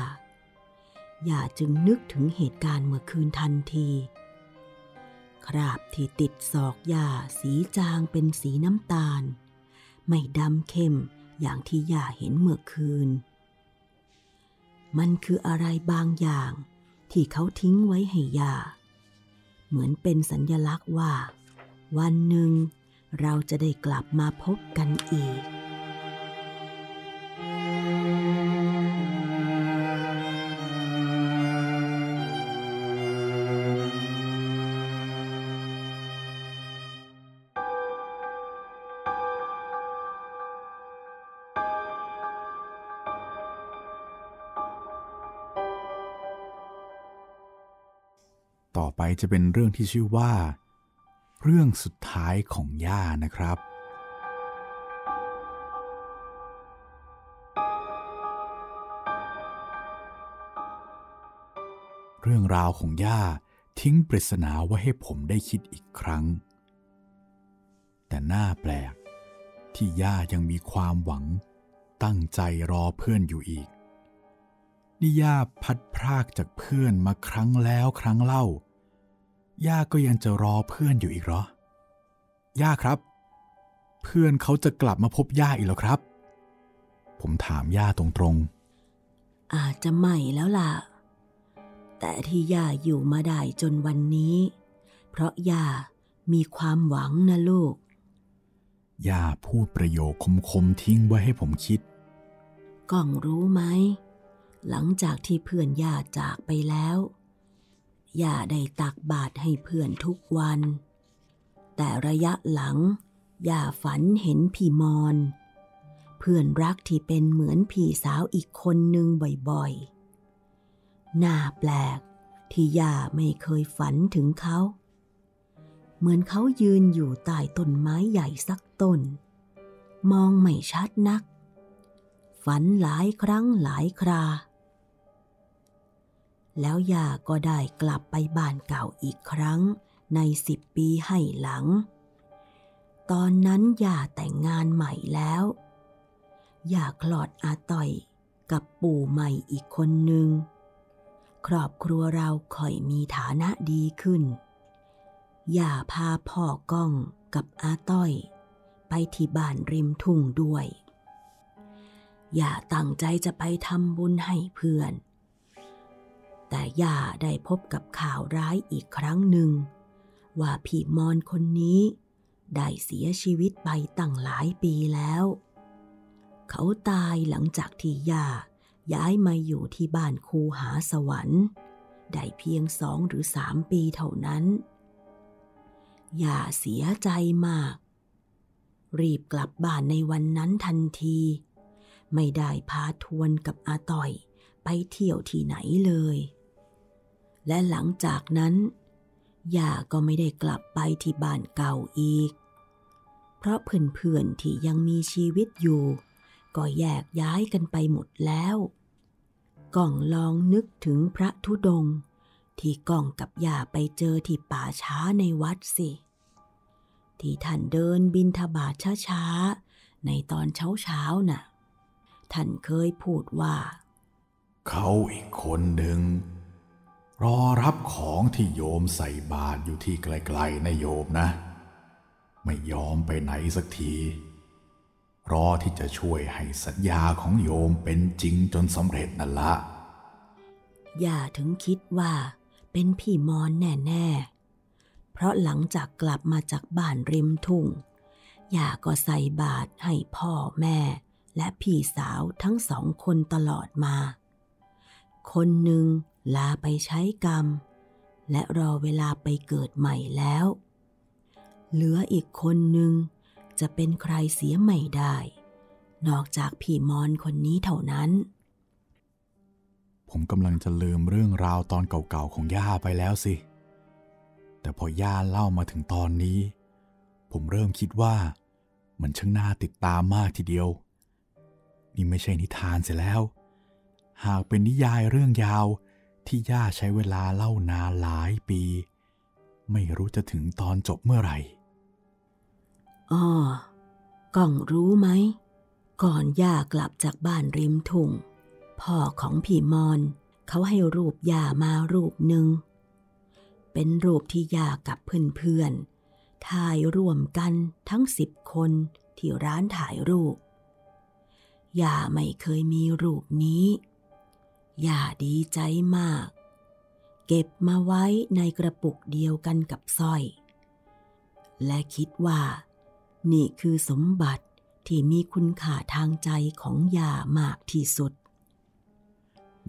ย่าจึงนึกถึงเหตุการณ์เมื่อคืนทันที คราบที่ติดศอกย่าสีจางเป็นสีน้ำตาล ไม่ดำเข้มอย่างที่ย่าเห็นเมื่อคืน มันคืออะไรบางอย่างที่เขาทิ้งไว้ให้ยาเหมือนเป็นสัญญลักษณ์ว่า วันหนึ่งเราจะได้กลับมาพบกันอีก ต่อไปจะเป็นเรื่องที่ชื่อว่า เรื่องสุดท้ายของย่านะครับ เรื่องราวของย่าทิ้งปริศนาไว้ให้ผมได้คิดอีกครั้ง แต่น่าแปลกที่ย่ายังมีความหวัง ตั้งใจรอเพื่อนอยู่อีกนี่ย่าพัดพรากจากเพื่อนมาครั้งแล้วครั้งเล่า ย่าก็ยังจะรอเพื่อนอยู่อีกเหรอย่าครับ เพื่อนเขาจะกลับมาพบย่าอีกเหรอครับ ผมถามย่าตรงอาจจะใหม่แล้วล่ะ แต่ที่ย่าอยู่มาได้จนวันนี้ เพราะย่ามีความหวังนะลูกๆย่าพูดประโยคคมๆทิ้งไว้ให้ผมคิดก้องรู้ไหม หลังจากที่เพื่อนย่าจากไปแล้ว ย่าได้ตักบาตรให้เพื่อนทุกวัน แต่ระยะหลัง ย่าฝันเห็นพี่มอน เพื่อนรักที่เป็นเหมือนพี่สาวอีกคนหนึ่งบ่อยๆ น่าแปลกที่ย่าไม่เคยฝันถึงเขา เหมือนเขายืนอยู่ใต้ต้นไม้ใหญ่สักต้น มองไม่ชัดนัก ฝันหลายครั้งหลายครา แล้วย่าก็ได้กลับไปบ้านเก่าอีกครั้งในสิบปีให้หลัง ตอนนั้นย่าแต่งงานใหม่แล้วย่าคลอดอาต่อยกับปู่ใหม่อีกคนหนึ่ง ครอบครัวเราค่อยมีฐานะดีขึ้น ย่าพาพ่อก้องกับอาต้อย ไปที่บ้านริมทุ่งด้วยย่าตั้งใจจะไปทำบุญให้เพื่อน แต่ย่าได้พบกับข่าวร้ายอีกครั้งหนึ่ง ว่าพี่มอนคนนี้ ได้เสียชีวิตไปตั้งหลายปีแล้ว เขาตายหลังจากที่ย่าย้ายมาอยู่ที่บ้านคูหาสวรรค์ ได้เพียงสองหรือสามปีเท่านั้น ย่าเสียใจมาก รีบกลับบ้านในวันนั้นทันที ไม่ได้พาทวนกับอาต่อยไปเที่ยวที่ไหนเลย และหลังจากนั้นย่าก็ไม่ได้กลับไปที่บ้านเก่าอีก เพราะเพื่อนๆที่ยังมีชีวิตอยู่ ก็แยกย้ายกันไปหมดแล้วก่องลองนึกถึงพระธุดงค์ที่ก่องกับย่าไปเจอที่ป่าช้าในวัดสิ ที่ท่านเดินบินทบาทช้าๆ ในตอนเช้าๆน่ะ ท่านเคยพูดว่า เขาอีกคนหนึ่ง รอรับของที่โยมใส่บาตรอยู่ที่ไกลๆนะโยมนะ ไม่ยอมไปไหนสักที รอที่จะช่วยให้สัญญาของโยมเป็นจริงจนสำเร็จนั่นละย่าถึงคิดว่าเป็นพี่มอนแน่ๆ เพราะหลังจากกลับมาจากบ้านริมทุ่งย่าก็ใส่บาตรให้พ่อแม่ และพี่สาวทั้งสองคนตลอดมา คนหนึ่ง ลาไปใช้กรรม และรอเวลาไปเกิดใหม่แล้ว เหลืออีกคนหนึ่งจะเป็นใครเสียไม่ได้ นอกจากพี่มอนคนนี้เท่านั้น ผมกำลังจะลืมเรื่องราวตอนเก่าๆของย่าไปแล้วสิ แต่พอย่าเล่ามาถึงตอนนี้ ผมเริ่มคิดว่า มันช่างน่าติดตามมากทีเดียว นี่ไม่ใช่นิทานเสียแล้ว หากเป็นนิยายเรื่องยาว ที่ย่าใช้เวลาเล่านานหลายปี ไม่รู้จะถึงตอนจบเมื่อไหร่อ้อกล้องรู้ไหม ก่อนย่ากลับจากบ้านริมทุ่ง พ่อของพี่มอนเขาให้รูปย่ามารูปหนึ่ง เป็นรูปที่ย่ากับเพื่อนๆถ่ายร่วมกันทั้งสิบคนที่ร้านถ่ายรูปย่าไม่เคยมีรูปนี้ ย่าดีใจมาก เก็บมาไว้ในกระปุกเดียวกันกับสร้อย และคิดว่า นี่คือสมบัติที่มีคุณค่าทางใจของย่ามากที่สุด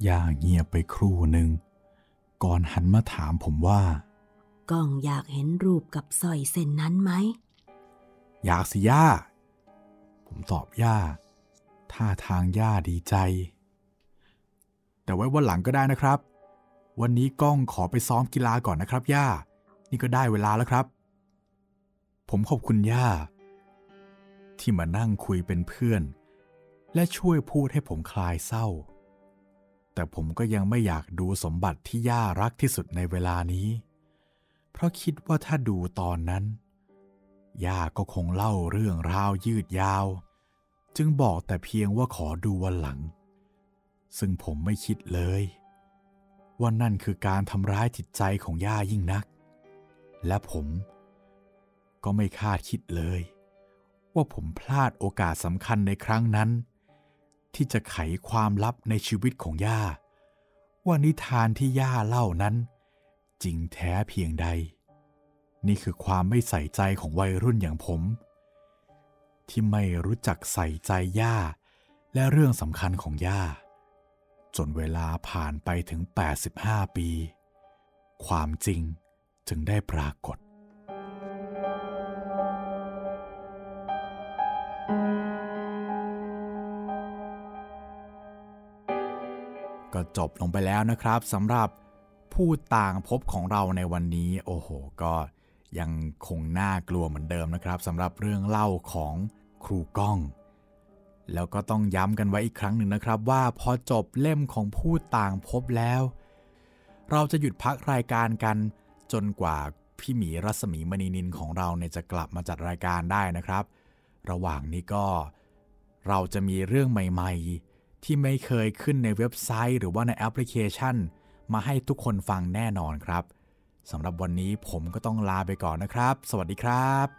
ย่าเงียบไปครู่หนึ่ง ก่อนหันมาถามผมว่า ก้องอยากเห็นรูปกับสร้อยเส้นนั้นไหม อยากสิย่า ผมตอบย่า ท่าทางย่าดีใจ แต่ไว้วันหลังก็ได้นะครับ วันนี้ก้องขอไปซ้อมกีฬาก่อนนะครับ ย่า นี่ก็ได้เวลาแล้วครับ ผมขอบคุณย่า ที่มานั่งคุยเป็นเพื่อน และช่วยพูดให้ผมคลายเศร้า แต่ผมก็ยังไม่อยากดูสมบัติที่ย่ารักที่สุดในเวลานี้ เพราะคิดว่าถ้าดูตอนนั้น ย่าก็คงเล่าเรื่องราวยืดยาว จึงบอกแต่เพียงว่าขอดูวันหลัง ซึ่งผมไม่คิดเลย ว่านั่นคือการทำร้ายจิตใจของย่ายิ่งนัก และผมก็ไม่คาดคิดเลย ว่าผมพลาดโอกาสสำคัญในครั้งนั้น ที่จะไขความลับในชีวิตของย่า ว่านิทานที่ย่าเล่านั้น จริงแท้เพียงใด นี่คือความไม่ใส่ใจของวัยรุ่นอย่างผม ที่ไม่รู้จักใส่ใจย่าและเรื่องสำคัญของย่า จนเวลาผ่านไปถึง 85 ปี ความจริงจึงได้ปรากฏ ก็จบลงไปแล้วนะครับสำหรับผู้ต่างพบของเราในวันนี้ โอ้โห ก็ยังคงน่ากลัวเหมือนเดิมนะครับสำหรับเรื่องเล่าของครูก้อง แล้วก็ต้องย้ำกันไว้อีกครั้งหนึ่งนะครับ ว่าพอจบเล่มของผู้ต่างพบแล้ว เราจะหยุดพักรายการกัน จนกว่าพี่หมีรัศมีมณีนินของเราเนี่ยจะกลับมาจัดรายการได้นะครับ ระหว่างนี้ก็เราจะมีเรื่องใหม่ๆ ที่ไม่เคยขึ้นในเว็บไซต์ หรือว่าในแอปพลิเคชัน มาให้ทุกคนฟังแน่นอนครับสำหรับวันนี้ผมก็ต้องลาไปก่อนนะครับ สวัสดีครับ